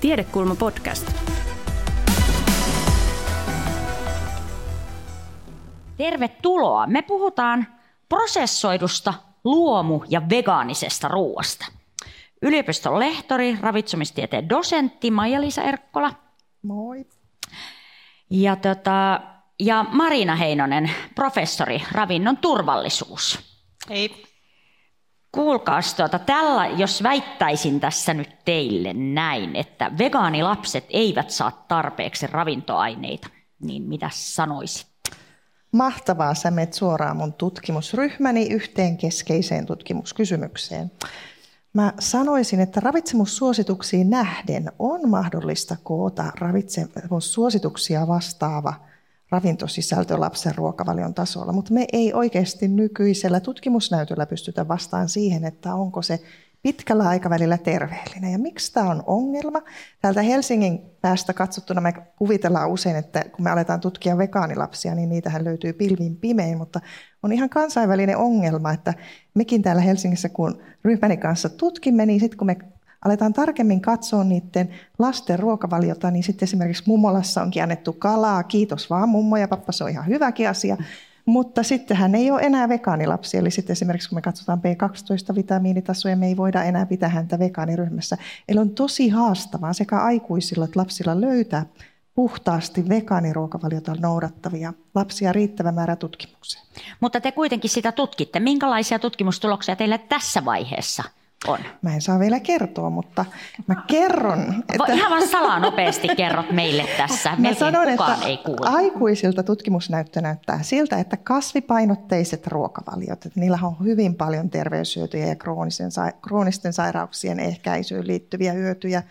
Tiedekulma podcast. Tervetuloa. Me puhutaan prosessoidusta luomu- ja vegaanisesta ruoasta. Yliopiston lehtori, ravitsemistieteen dosentti Maija-Liisa Erkkola. Moi. Ja, tota, ja Marina Heinonen, professori, ravinnon turvallisuus. Hei. Kuulkaas, tuota, tällä, jos väittäisin tässä nyt teille näin, että vegaanilapset eivät saa tarpeeksi ravintoaineita, niin mitä sanoisit? Mahtavaa, sä menet suoraan mun tutkimusryhmäni yhteen keskeiseen tutkimuskysymykseen. Mä sanoisin, että ravitsemussuosituksiin nähden on mahdollista koota ravitsemussuosituksia vastaava ravintosisältö lapsen ruokavalion tasolla, mutta me ei oikeasti nykyisellä tutkimusnäytöllä pystytä vastaan siihen, että onko se pitkällä aikavälillä terveellinen. Ja miksi tämä on ongelma? Täältä Helsingin päästä katsottuna me kuvitellaan usein, että kun me aletaan tutkia vegaanilapsia, niin niitähän löytyy pilvin pimein, mutta on ihan kansainvälinen ongelma, että mekin täällä Helsingissä, kun ryhmäni kanssa tutkimme, niin sitten kun me aletaan tarkemmin katsoa niiden lasten ruokavaliota, niin sitten esimerkiksi mummolassa onkin annettu kalaa, kiitos vaan mummo ja pappa, se on ihan hyväkin asia. Mutta sitten hän ei ole enää vegaanilapsi, eli sitten esimerkiksi kun me katsotaan B12-vitamiinitasoja, me ei voida enää pitää häntä vegaaniryhmässä. Eli on tosi haastavaa sekä aikuisilla että lapsilla löytää puhtaasti vegaaniruokavaliota noudattavia lapsia riittävä määrä tutkimukseen. Mutta te kuitenkin sitä tutkitte. Minkälaisia tutkimustuloksia teillä tässä vaiheessa on? Mä en saa vielä kertoa, mutta mä kerron. Että... Ihan vaan salaa nopeasti kerrot meille tässä. Mä sanon, että ei kuule. aikuisilta tutkimusnäyttö näyttää siltä, että kasvipainotteiset ruokavaliot, että niillä on hyvin paljon terveyshyötyjä ja kroonisen, kroonisten sairauksien ehkäisyyn liittyviä hyötyjä.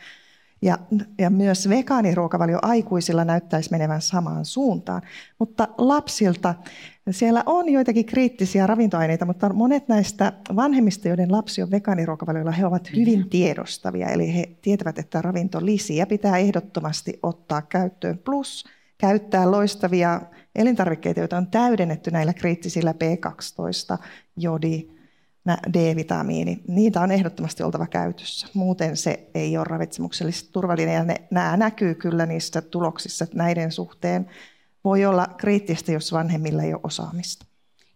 Ja, ja myös vegaaniruokavalio aikuisilla näyttäisi menevän samaan suuntaan. Mutta lapsilta siellä on joitakin kriittisiä ravintoaineita, mutta monet näistä vanhemmista, joiden lapsi on vegaaniruokavaliolla, he ovat hyvin tiedostavia. Eli he tietävät, että ravintolisiä pitää ehdottomasti ottaa käyttöön. Plus käyttää loistavia elintarvikkeita, joita on täydennetty näillä kriittisillä B12, jodi, D-vitamiini, niitä on ehdottomasti oltava käytössä. Muuten se ei ole ravitsemuksellisesti turvallinen ja ne, nämä näkyy kyllä niissä tuloksissa että näiden suhteen. Voi olla kriittistä, jos vanhemmilla ei ole osaamista.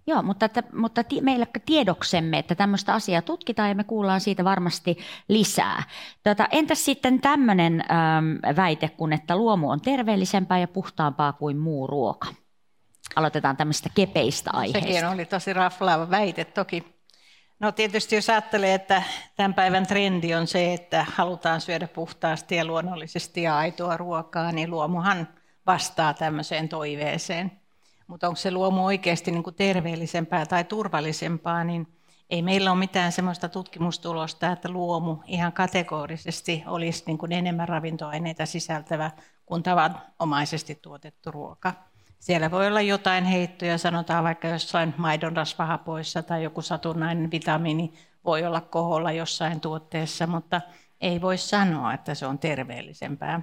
Joo, mutta, että, mutta meillä tiedoksemme, että tämmöistä asiaa tutkitaan ja me kuullaan siitä varmasti lisää. Tota, entäs sitten tämmöinen ähm, väite, kun että luomu on terveellisempää ja puhtaampaa kuin muu ruoka? Aloitetaan tämmöistä kepeistä aiheista. Sekin oli tosi raflaava väite toki. No tietysti jos ajattelee, että tämän päivän trendi on se, että halutaan syödä puhtaasti ja luonnollisesti ja aitoa ruokaa, niin luomuhan vastaa tämmöiseen toiveeseen. Mutta onko se luomu oikeasti niin kuin terveellisempää tai turvallisempaa, niin ei meillä ole mitään sellaista tutkimustulosta, että luomu ihan kategorisesti olisi niin kuin enemmän ravintoaineita sisältävä kuin tavanomaisesti tuotettu ruoka. Siellä voi olla jotain heittoja, sanotaan vaikka jossain maidon rasvahapoissa tai joku satunnainen vitamiini voi olla koholla jossain tuotteessa, mutta ei voi sanoa, että se on terveellisempää.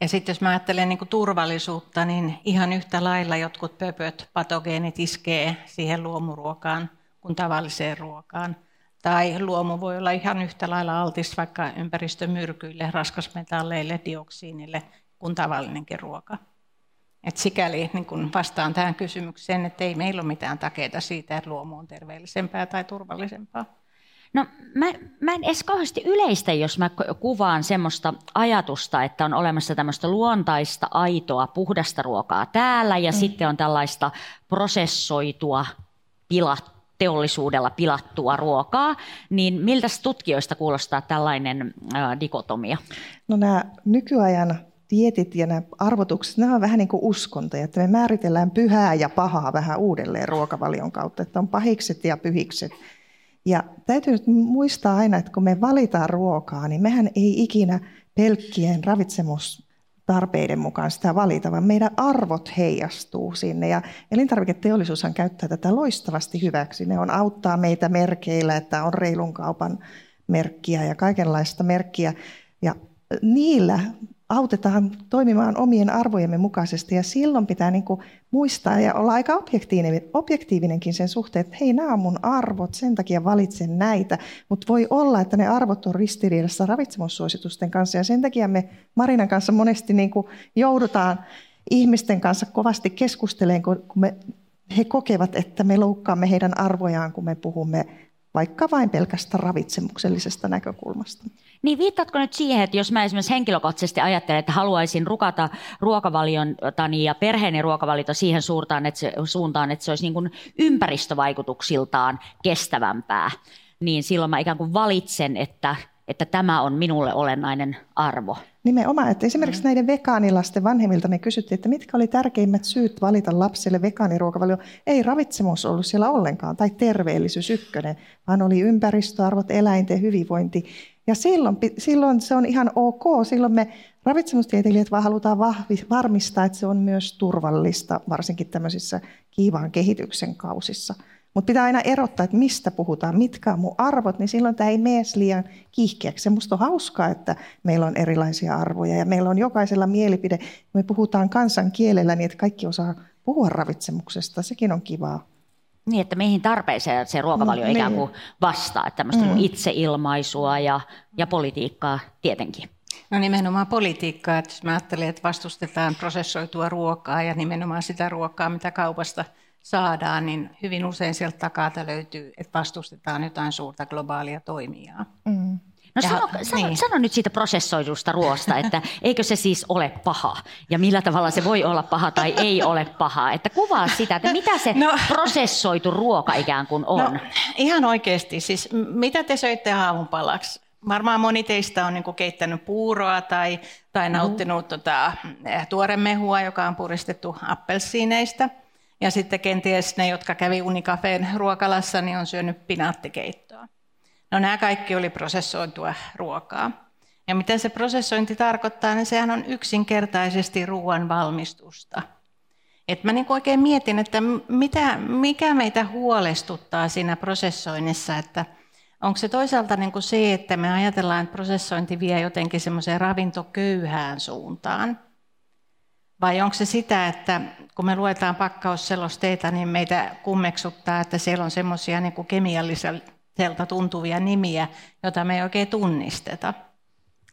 Ja sitten jos mä ajattelen niin kuin turvallisuutta, niin ihan yhtä lailla jotkut pöpöt, patogeenit iskee siihen luomuruokaan kuin tavalliseen ruokaan. Tai luomu voi olla ihan yhtä lailla altis vaikka ympäristömyrkyille, raskasmetalleille, dioksiinille kuin tavallinenkin ruoka. Et sikäli niin kun vastaan tähän kysymykseen, että ei meillä ole mitään takeita siitä, että luomu on terveellisempää tai turvallisempaa. No mä, mä en edes kauheasti yleistä, jos mä kuvaan semmoista ajatusta, että on olemassa tämmöistä luontaista, aitoa, puhdasta ruokaa täällä ja mm. sitten on tällaista prosessoitua, pilat, teollisuudella pilattua ruokaa, niin miltä tutkijoista kuulostaa tällainen äh, dikotomia? No nämä nykyajan dietit ja nämä arvotukset, nämä on vähän niin kuin uskontoja, että me määritellään pyhää ja pahaa vähän uudelleen ruokavalion kautta, että on pahikset ja pyhikset. Ja täytyy nyt muistaa aina, että kun me valitaan ruokaa, niin mehän ei ikinä pelkkien ravitsemustarpeiden mukaan sitä valita, vaan meidän arvot heijastuu sinne. Ja elintarviketeollisuushan käyttää tätä loistavasti hyväksi. Ne on auttaa meitä merkeillä, että on reilun kaupan merkkiä ja kaikenlaista merkkiä. Ja niillä autetaan toimimaan omien arvojemme mukaisesti. Ja silloin pitää niin kuin muistaa ja olla aika objektiivinen, objektiivinenkin sen suhteen, että hei, nämä on mun arvot, sen takia valitsen näitä. Mutta voi olla, että ne arvot on ristiriidassa ravitsemussuositusten kanssa. Ja sen takia me Marinan kanssa monesti niin kuin joudutaan ihmisten kanssa kovasti keskustelemaan, kun me, he kokevat, että me loukkaamme heidän arvojaan, kun me puhumme vaikka vain pelkästä ravitsemuksellisesta näkökulmasta. Niin viittaatko nyt siihen, että jos mä esimerkiksi henkilökohtaisesti ajattelen, että haluaisin rukata ruokavaliotani ja perheeni ruokavaliota siihen suuntaan, että se, suuntaan, että se olisi niin kuin ympäristövaikutuksiltaan kestävämpää, niin silloin mä ikään kuin valitsen, että, että tämä on minulle olennainen arvo. Nimenomaan, että esimerkiksi mm. näiden vegaanilasten vanhemmilta me kysyttiin, että mitkä oli tärkeimmät syyt valita lapselle vegaaniruokavalio. Ei ravitsemus ollut siellä ollenkaan, tai terveellisyys ykkönen, vaan oli ympäristöarvot, eläinten hyvinvointi. Ja silloin, silloin se on ihan ok. Silloin me ravitsemustieteilijät vaan halutaan vahvi, varmistaa, että se on myös turvallista, varsinkin tämmöisissä kiivaan kehityksen kausissa. Mutta pitää aina erottaa, että mistä puhutaan, mitkä on mun arvot, niin silloin tämä ei mene liian kiihkeäksi. Musta on hauskaa, että meillä on erilaisia arvoja ja meillä on jokaisella mielipide. Me puhutaan kansan kielellä niin, että kaikki osaa puhua ravitsemuksesta. Sekin on kivaa. Niin, että mihin tarpeeseen se ruokavalio mm, ikään kuin vastaa, että tämmöistä mm. itseilmaisua ja, ja politiikkaa tietenkin. No nimenomaan politiikkaa, että jos mä ajattelen, että vastustetaan prosessoitua ruokaa ja nimenomaan sitä ruokaa, mitä kaupasta saadaan, niin hyvin usein sieltä takaa löytyy, että vastustetaan jotain suurta globaalia toimijaa. Mm. No sano, ja, sano, niin. sano nyt siitä prosessoidusta ruoasta, että eikö se siis ole paha ja millä tavalla se voi olla paha tai ei ole paha. Että kuvaa sitä, että mitä se no, prosessoitu ruoka ikään kuin on. No, ihan oikeasti, siis mitä te söitte aamupalaksi? Varmaan moni teistä on niin keittänyt puuroa tai, tai mm. nauttinut mm. tota, eh, tuoremehua, joka on puristettu appelsiineista. Ja sitten kenties ne, jotka kävi Unikafeen ruokalassa, niin on syönyt pinaattikeittoa. No nämä kaikki oli prosessoitua ruokaa. Ja mitä se prosessointi tarkoittaa, niin sehän on yksinkertaisesti ruoan valmistusta. Et mä niin oikein mietin, että mitä, mikä meitä huolestuttaa siinä prosessoinnissa, että onko se toisaalta niin kuin se, että me ajatellaan, että prosessointi vie jotenkin semmoiseen ravintoköyhään suuntaan, vai onko se sitä, että kun me luetaan pakkausselosteita, niin meitä kummeksuttaa, että siellä on semmoisia niin kemialliselta tuntuvia nimiä, joita me ei oikein tunnisteta.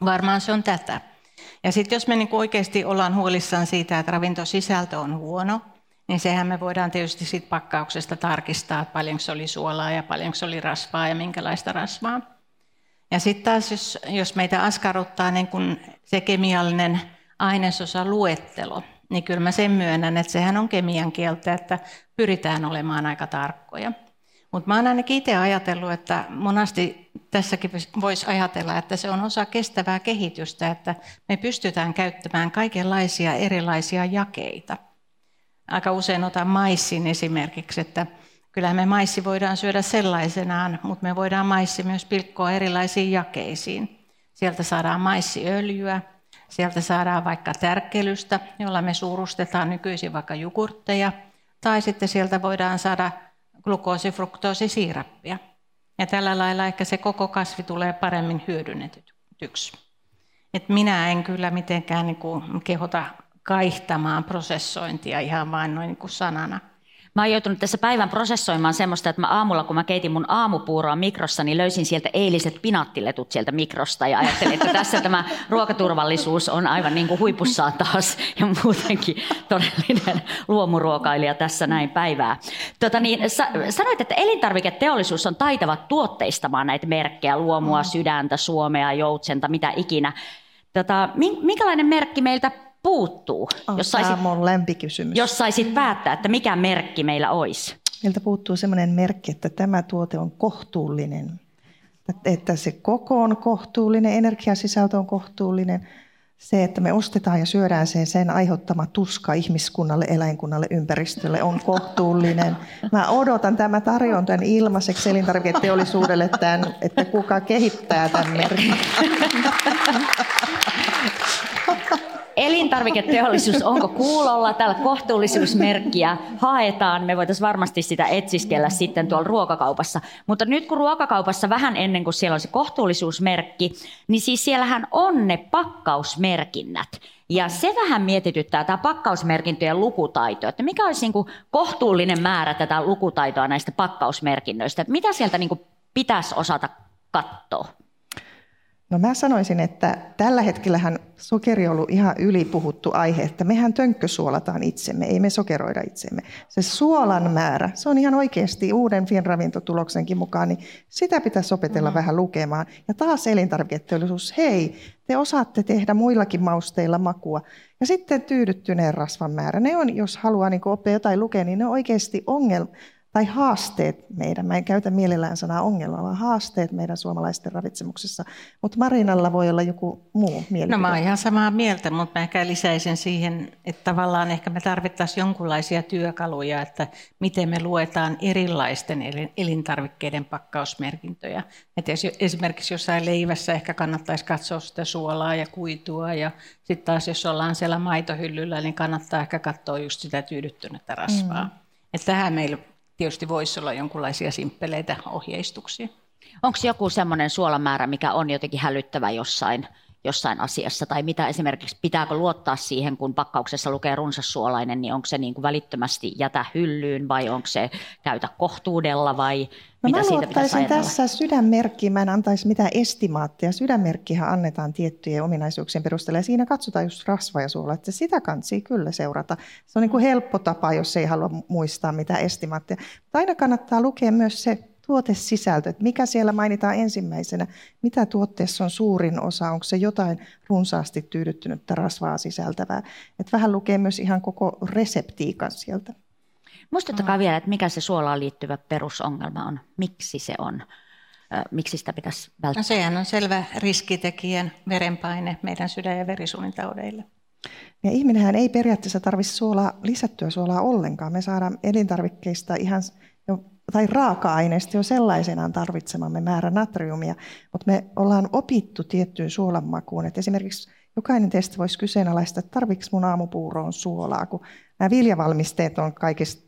Varmaan se on tätä. Ja sitten jos me niin oikeasti ollaan huolissaan siitä, että ravintosisältö on huono, niin sehän me voidaan tietysti sit pakkauksesta tarkistaa, että paljonko se oli suolaa ja paljonko se oli rasvaa ja minkälaista rasvaa. Ja sitten taas, jos, jos meitä askarruttaa niin kun se kemiallinen ainesosa luettelo, niin kyllä mä sen myönnän, että sehän on kemian kieltä, että pyritään olemaan aika tarkkoja. Mutta mä oon ainakin itse ajatellut, että monasti tässäkin voisi ajatella, että se on osa kestävää kehitystä, että me pystytään käyttämään kaikenlaisia erilaisia jakeita. Aika usein otan maissin esimerkiksi, että kyllä me maissi voidaan syödä sellaisenaan, mutta me voidaan maissi myös pilkkoa erilaisiin jakeisiin. Sieltä saadaan maissiöljyä, Sieltä saadaan vaikka tärkkelystä, jolla me suurustetaan nykyisin vaikka jogurtteja, tai sitten sieltä voidaan saada glukoosifruktoosisiirappia. Ja tällä lailla ehkä se koko kasvi tulee paremmin hyödynnetyksi. Et minä en kyllä mitenkään niin kuin kehota kaihtamaan prosessointia ihan vain noin niin kuin sanana. Mä oon joutunut tässä päivän prosessoimaan semmoista, että mä aamulla, kun mä keitin mun aamupuuroa mikrossa, niin löysin sieltä eiliset pinaattiletut sieltä mikrosta ja ajattelin, että tässä tämä ruokaturvallisuus on aivan niin kuin huipussaan taas ja muutenkin todellinen luomuruokailija tässä näin päivää. Tota niin, sa- sanoit, että elintarviketeollisuus on taitava tuotteistamaan näitä merkkejä, luomua, sydäntä, suomea, joutsenta, mitä ikinä. Tota, minkälainen merkki meiltä puuttuu? Oh, jos saisit, mun lempikysymys. Jos saisit päättää, että mikä merkki meillä olisi? Meiltä puuttuu sellainen merkki, että tämä tuote on kohtuullinen. Että se koko on kohtuullinen, energiasisältö on kohtuullinen. Se, että me ostetaan ja syödään sen, sen aiheuttama tuska ihmiskunnalle, eläinkunnalle, ympäristölle on kohtuullinen. Mä odotan tämä tarjontan ilmaiseksi elintarviketeollisuudelle, tämän, että kuka kehittää tämän merkin. elintarviketeollisuus, onko kuulolla, täällä kohtuullisuusmerkkiä haetaan, me voitaisiin varmasti sitä etsiskellä sitten tuolla ruokakaupassa. Mutta nyt kun ruokakaupassa vähän ennen kuin siellä on se kohtuullisuusmerkki, niin siis siellähän on ne pakkausmerkinnät. Ja se vähän mietityttää, tämä pakkausmerkintöjen lukutaito, että mikä olisi niin kuin kohtuullinen määrä tätä lukutaitoa näistä pakkausmerkinnöistä, että mitä sieltä niin kuin pitäisi osata katsoa? No mä sanoisin, että tällä hetkellähän sokeri on ollut ihan ylipuhuttu aihe, että mehän tönkkösuolataan itsemme, ei me sokeroida itsemme. Se suolan määrä, se on ihan oikeasti uuden Finravintotuloksenkin mukaan, niin sitä pitäisi opetella mm. vähän lukemaan. Ja taas elintarviketeollisuus, hei, te osaatte tehdä muillakin mausteilla makua. Ja sitten tyydyttyneen rasvan määrä, ne on, jos haluaa niin oppia jotain lukea, niin ne on oikeasti ongelma tai haasteet meidän, mä en käytä mielellään sanaa ongelma, vaan haasteet meidän suomalaisten ravitsemuksessa. Mutta Marinalla voi olla joku muu mielipide. No mä oon ihan samaa mieltä, mutta mä ehkä lisäisin siihen, että tavallaan ehkä me tarvittaisiin jonkunlaisia työkaluja, että miten me luetaan erilaisten elintarvikkeiden pakkausmerkintöjä. Että esimerkiksi jossain leivässä ehkä kannattaisi katsoa sitä suolaa ja kuitua ja sitten taas jos ollaan siellä maitohyllyllä, niin kannattaa ehkä katsoa just sitä tyydyttynyttä rasvaa. Mm. Että tähän meillä tietysti voisi olla jonkinlaisia simppeleitä ohjeistuksia. Onko joku semmoinen suolamäärä, mikä on jotenkin hälyttävä jossain, jossain asiassa, tai mitä esimerkiksi pitääkö luottaa siihen, kun pakkauksessa lukee runsassuolainen, niin onko se niin kuin välittömästi jätä hyllyyn, vai onko se käytä kohtuudella, vai no mitä mä siitä pitäisi tässä sydänmerkkiä, mä en antaisi mitään estimaatteja. Sydänmerkkihän annetaan tiettyjen ominaisuuksien perusteella, ja siinä katsotaan just rasva ja suola, että sitä kansi kyllä seurata. Se on niin kuin helppo tapa, jos ei halua muistaa mitään estimaatteja. Mutta aina kannattaa lukea myös se tuotesisältö, että mikä siellä mainitaan ensimmäisenä, mitä tuotteessa on suurin osa, onko se jotain runsaasti tyydyttynyttä rasvaa sisältävää. Että vähän lukee myös ihan koko reseptiikan sieltä. Muistuttakaa vielä, että mikä se suolaan liittyvä perusongelma on, miksi se on, miksi sitä pitäisi välttää? No sehän on selvä riskitekijän verenpaine meidän sydän- ja verisuonitaudeille. Ja ihminenhän ei periaatteessa tarvitse suolaa, lisättyä suolaa ollenkaan. Me saadaan elintarvikkeista ihan jo tai raaka-aineista jo sellaisenaan tarvitsemamme määrä natriumia, mutta me ollaan opittu tiettyyn suolanmakuun. Et esimerkiksi jokainen teistä voisi kyseenalaista, että tarvitsetko mun aamupuuroon suolaa, kun nämä viljavalmisteet on kaikista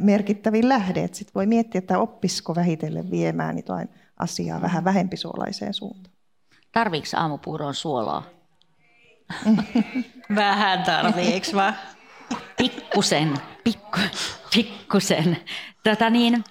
merkittävin lähde. Sitten voi miettiä, että oppisiko vähitellen viemään jotain asiaa vähän vähempisuolaiseen suuntaan. Tarviiko aamupuuroon suolaa? Vähän tarvii, eikö vaan? Pikkusen, pikku, pikkusen. Tota niin,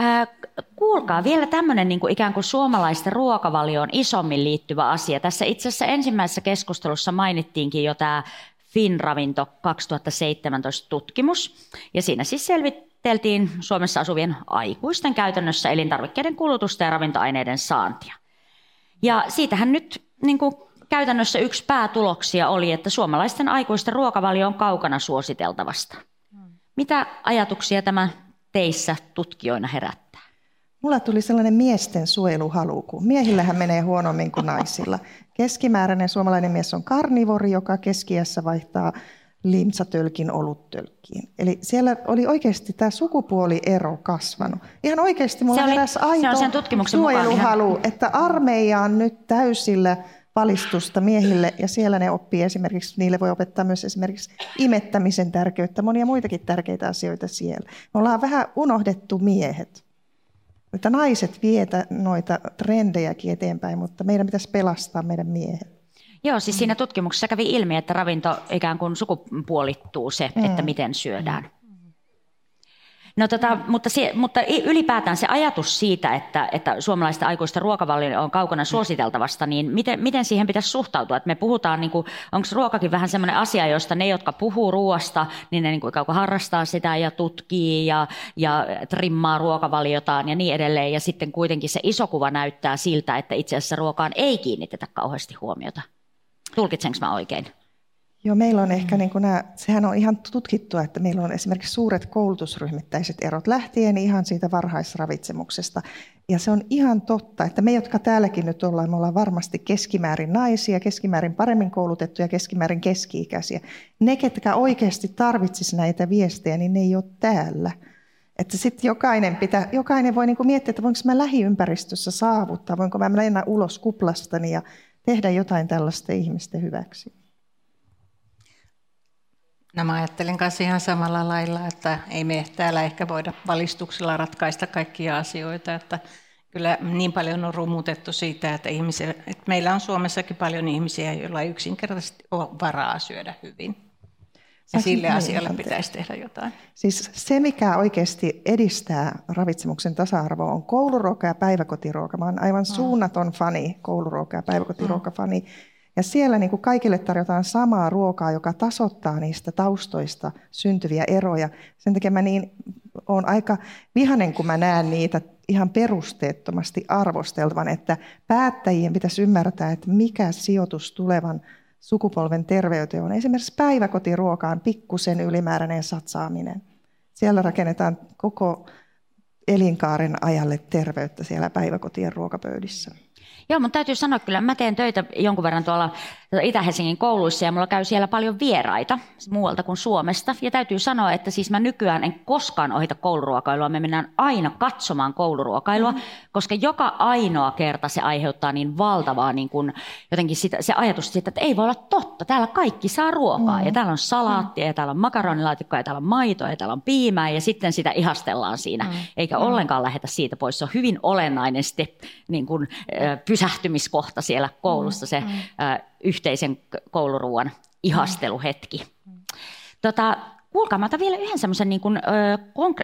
äh, kuulkaa vielä tämmöinen niin kuin ikään kuin suomalaisten ruokavalioon isommin liittyvä asia. Tässä itse asiassa ensimmäisessä keskustelussa mainittiinkin jo tämä Finravinto 2017 tutkimus. Ja siinä siis selviteltiin Suomessa asuvien aikuisten käytännössä elintarvikkeiden kulutusta ja ravintoaineiden saantia. Ja siitähän nyt niin kuin käytännössä yksi päätuloksia oli, että suomalaisten aikuisten ruokavalio on kaukana suositeltavasta. Mitä ajatuksia tämä teissä tutkijoina herättää? Mulla tuli sellainen miesten suojeluhalu, kun miehillähän menee huonommin kuin naisilla. Keskimääräinen suomalainen mies on karnivori, joka keskiässä vaihtaa limsatölkin oluttölkkiin. Eli siellä oli oikeasti tämä sukupuoliero kasvanut. Ihan oikeasti mulla se heräsi aito se on sen suojeluhalu, ihan... että armeija on nyt täysillä valistusta miehille ja siellä ne oppii esimerkiksi, niille voi opettaa myös esimerkiksi imettämisen tärkeyttä, monia muitakin tärkeitä asioita siellä. Me ollaan vähän unohdettu miehet. Että naiset vietä noita trendejäkin eteenpäin, mutta meidän pitäisi pelastaa meidän miehet. Joo, siis siinä tutkimuksessa kävi ilmi, että ravinto ikään kuin sukupuolittuu se, mm. että miten syödään. No tota, mutta, se, mutta ylipäätään se ajatus siitä, että, että suomalaisten aikuisten ruokavalio on kaukana suositeltavasta, niin miten, miten siihen pitäisi suhtautua? Että me puhutaan, niin onko ruokakin vähän sellainen asia, josta ne, jotka puhuu ruoasta, niin ne niin kuin, harrastaa sitä ja tutkii ja, ja trimmaa ruokavaliotaan ja niin edelleen. Ja sitten kuitenkin se iso kuva näyttää siltä, että itse asiassa ruokaan ei kiinnitetä kauheasti huomiota. Tulkitsenko mä oikein? Joo, meillä on ehkä, niin nämä, sehän on ihan tutkittua, että meillä on esimerkiksi suuret koulutusryhmittäiset erot lähtien ihan siitä varhaisravitsemuksesta. Ja se on ihan totta, että me, jotka täälläkin nyt ollaan, me ollaan varmasti keskimäärin naisia, keskimäärin paremmin koulutettuja, keskimäärin keski-ikäisiä. Ne, ketkä oikeasti tarvitsisi näitä viestejä, niin ne ei ole täällä. Että sitten jokainen, pitää, jokainen voi niinku miettiä, että voinko mä lähiympäristössä saavuttaa, voinko mä mennä ulos kuplastani ja tehdä jotain tällaista ihmisten hyväksi. No mä ajattelen kanssa ihan samalla lailla, että ei me täällä ehkä voida valistuksella ratkaista kaikkia asioita, että kyllä niin paljon on rumutettu siitä, että, ihmisiä, että meillä on Suomessakin paljon ihmisiä, joilla ei yksinkertaisesti ole varaa syödä hyvin. Ja sille niin, asialle pitäisi tehdä jotain. Siis se, mikä oikeasti edistää ravitsemuksen tasa-arvoa, on kouluruoka ja päiväkotiruoka. Mä olen aivan mm. suunnaton fani, kouluruoka ja päiväkotiruokafani. Mm. Ja siellä niin kuin kaikille tarjotaan samaa ruokaa, joka tasoittaa niistä taustoista syntyviä eroja. Sen takia mä niin, olen aika vihanen, kun mä näen niitä ihan perusteettomasti arvosteltavan, että päättäjien pitäisi ymmärtää, että mikä sijoitus tulevan sukupolven terveyteen on esimerkiksi päiväkotiruokaan pikkusen ylimääräinen satsaaminen. Siellä rakennetaan koko elinkaaren ajalle terveyttä siellä päiväkotien ruokapöydissä. Joo, mutta täytyy sanoa kyllä, mä teen töitä jonkun verran tuolla Itä-Helsingin kouluissa ja mulla käy siellä paljon vieraita muualta kuin Suomesta. Ja täytyy sanoa, että siis mä nykyään en koskaan ohita kouluruokailua. Me mennään aina katsomaan kouluruokailua, mm-hmm. koska joka ainoa kerta se aiheuttaa niin valtavaa niin kuin, jotenkin sitä, se ajatus siitä, että ei voi olla totta. Täällä kaikki saa ruokaa mm-hmm. ja täällä on salaattia ja täällä on makaronilaatikkoa ja täällä on maitoa ja täällä on piimää ja sitten sitä ihastellaan siinä. Mm-hmm. Eikä mm-hmm. ollenkaan lähetä siitä pois. Se on hyvin olennainen step, niin kuin, pysähtymiskohta siellä koulussa se mm-hmm. Yhteisen kouluruuan ihasteluhetki. Tota, kuulkaa, mä otan vielä yhden semmoisen niin kuin, ö,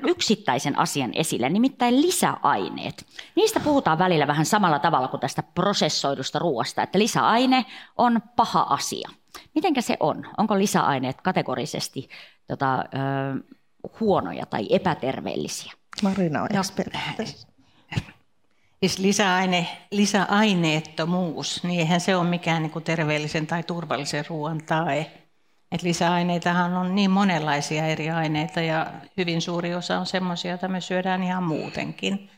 yksittäisen asian esille, nimittäin lisäaineet. Niistä puhutaan välillä vähän samalla tavalla kuin tästä prosessoidusta ruoasta, että lisäaine on paha asia. Mitenkä se on? Onko lisäaineet kategorisesti tota, ö, huonoja tai epäterveellisiä? Marina on no, Siis lisäaine, lisäaineettomuus, niin eihän se ole mikään niin kuin terveellisen tai turvallisen ruoan tae. Et lisäaineitahan on niin monenlaisia eri aineita ja hyvin suuri osa on semmoisia, joita me syödään ihan muutenkin.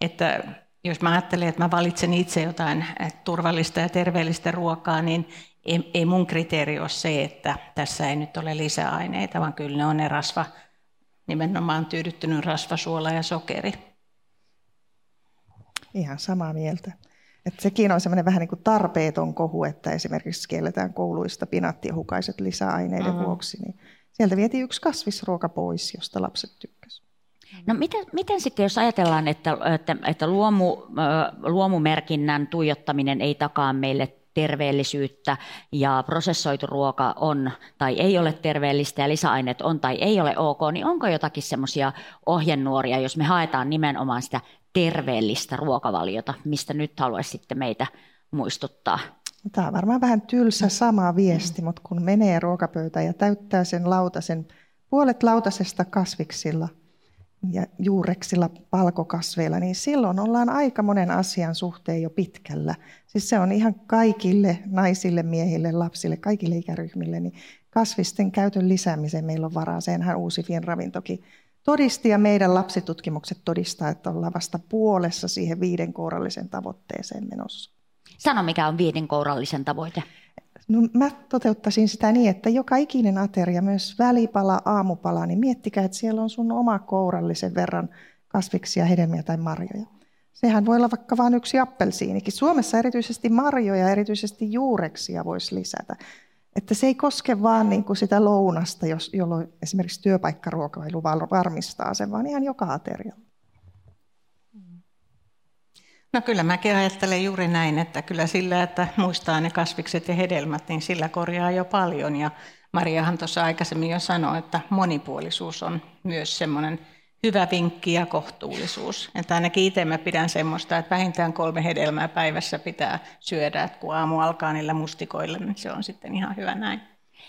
Että jos mä ajattelen, että mä valitsen itse jotain turvallista ja terveellistä ruokaa, niin ei, ei mun kriteeri ole se, että tässä ei nyt ole lisäaineita, vaan kyllä ne on ne rasva, nimenomaan tyydyttynyt rasvasuola ja sokeri. Ihan samaa mieltä. Et sekin on semmoinen vähän niin kuin tarpeeton kohu, että esimerkiksi kielletään kouluista pinattihukaiset lisäaineiden mm-hmm. vuoksi. Niin sieltä vietiin yksi kasvisruoka pois, josta lapset tykkäsivät. No miten, miten sitten, jos ajatellaan, että, että, että luomu, luomumerkinnän tuijottaminen ei takaa meille terveellisyyttä ja prosessoitu ruoka on tai ei ole terveellistä ja lisäaineet on tai ei ole ok, niin onko jotakin semmoisia ohjenuoria, jos me haetaan nimenomaan sitä terveellistä ruokavaliota, mistä nyt haluaisi sitten meitä muistuttaa? Tämä on varmaan vähän tylsä sama viesti, mutta kun menee ruokapöytään ja täyttää sen lautasen, puolet lautasesta kasviksilla ja juureksilla palkokasveilla, niin silloin ollaan aika monen asian suhteen jo pitkällä. Siis se on ihan kaikille naisille, miehille, lapsille, kaikille ikäryhmille, niin kasvisten käytön lisäämiseen meillä on varaa. Senhän uusi ravintokin todisti ja meidän lapsitutkimukset todistaa, että ollaan vasta puolessa siihen viiden kourallisen tavoitteeseen menossa. Sano, mikä on viiden kourallisen tavoite. No, mä toteuttaisin sitä niin, että joka ikinen ateria, myös välipala, aamupala, niin miettikää, että siellä on sun oma kourallisen verran kasviksia, hedelmiä tai marjoja. Sehän voi olla vaikka vain yksi appelsiinikin. Suomessa erityisesti marjoja, erityisesti juureksia voisi lisätä. Että se ei koske vaan niin kuin sitä lounasta, jos, jolloin esimerkiksi työpaikkaruokailu varmistaa sen, vaan ihan joka ateria. No kyllä mäkin ajattelen juuri näin, että kyllä sillä, että muistaa ne kasvikset ja hedelmät, niin sillä korjaa jo paljon. Ja Mariahan tuossa aikaisemmin jo sanoi, että monipuolisuus on myös semmoinen hyvä vinkki ja kohtuullisuus. Että ainakin itse mä pidän semmoista, että vähintään kolme hedelmää päivässä pitää syödä, että kun aamu alkaa niillä mustikoilla, niin se on sitten ihan hyvä näin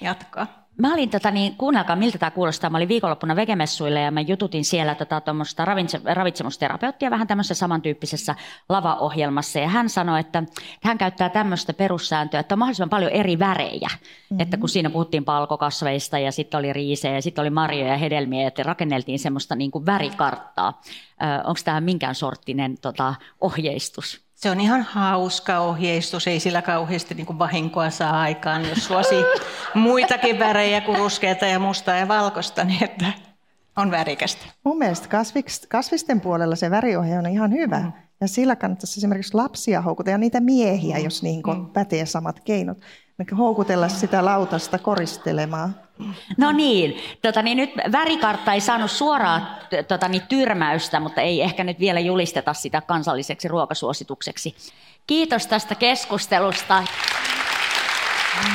jatkaa. Mä olin, tota, niin, kuunnelkaa miltä tämä kuulostaa, mä olin viikonloppuna vegemessuille ja mä jututin siellä tota, ravitse, ravitsemusterapeuttia vähän tämmöisessä samantyyppisessä lavaohjelmassa ja hän sanoi, että hän käyttää tämmöistä perussääntöä, että on mahdollisimman paljon eri värejä, mm-hmm. että kun siinä puhuttiin palkokasveista ja sitten oli riisejä ja sitten oli marjoja ja hedelmiä, että rakenneltiin semmoista niin kuin värikarttaa. Onko tämä minkään sorttinen tota, ohjeistus? Se on ihan hauska ohjeistus, ei sillä kauheasti niin vahinkoa saa aikaan, jos suosi muitakin värejä kuin ruskeata ja mustaa ja valkoista, niin että on värikästä. Mun mielestä kasvisten puolella se väriohje on ihan hyvä. Mm. Ja sillä kannattaisi esimerkiksi lapsia houkutella ja niitä miehiä, jos niin mm. pätee samat keinot. Houkutella sitä lautasta koristelemaan No niin, tota, niin nyt värikartta ei saanut suoraa tota, niin, tyrmäystä, mutta ei ehkä nyt vielä julisteta sitä kansalliseksi ruokasuositukseksi. Kiitos tästä keskustelusta. Mm.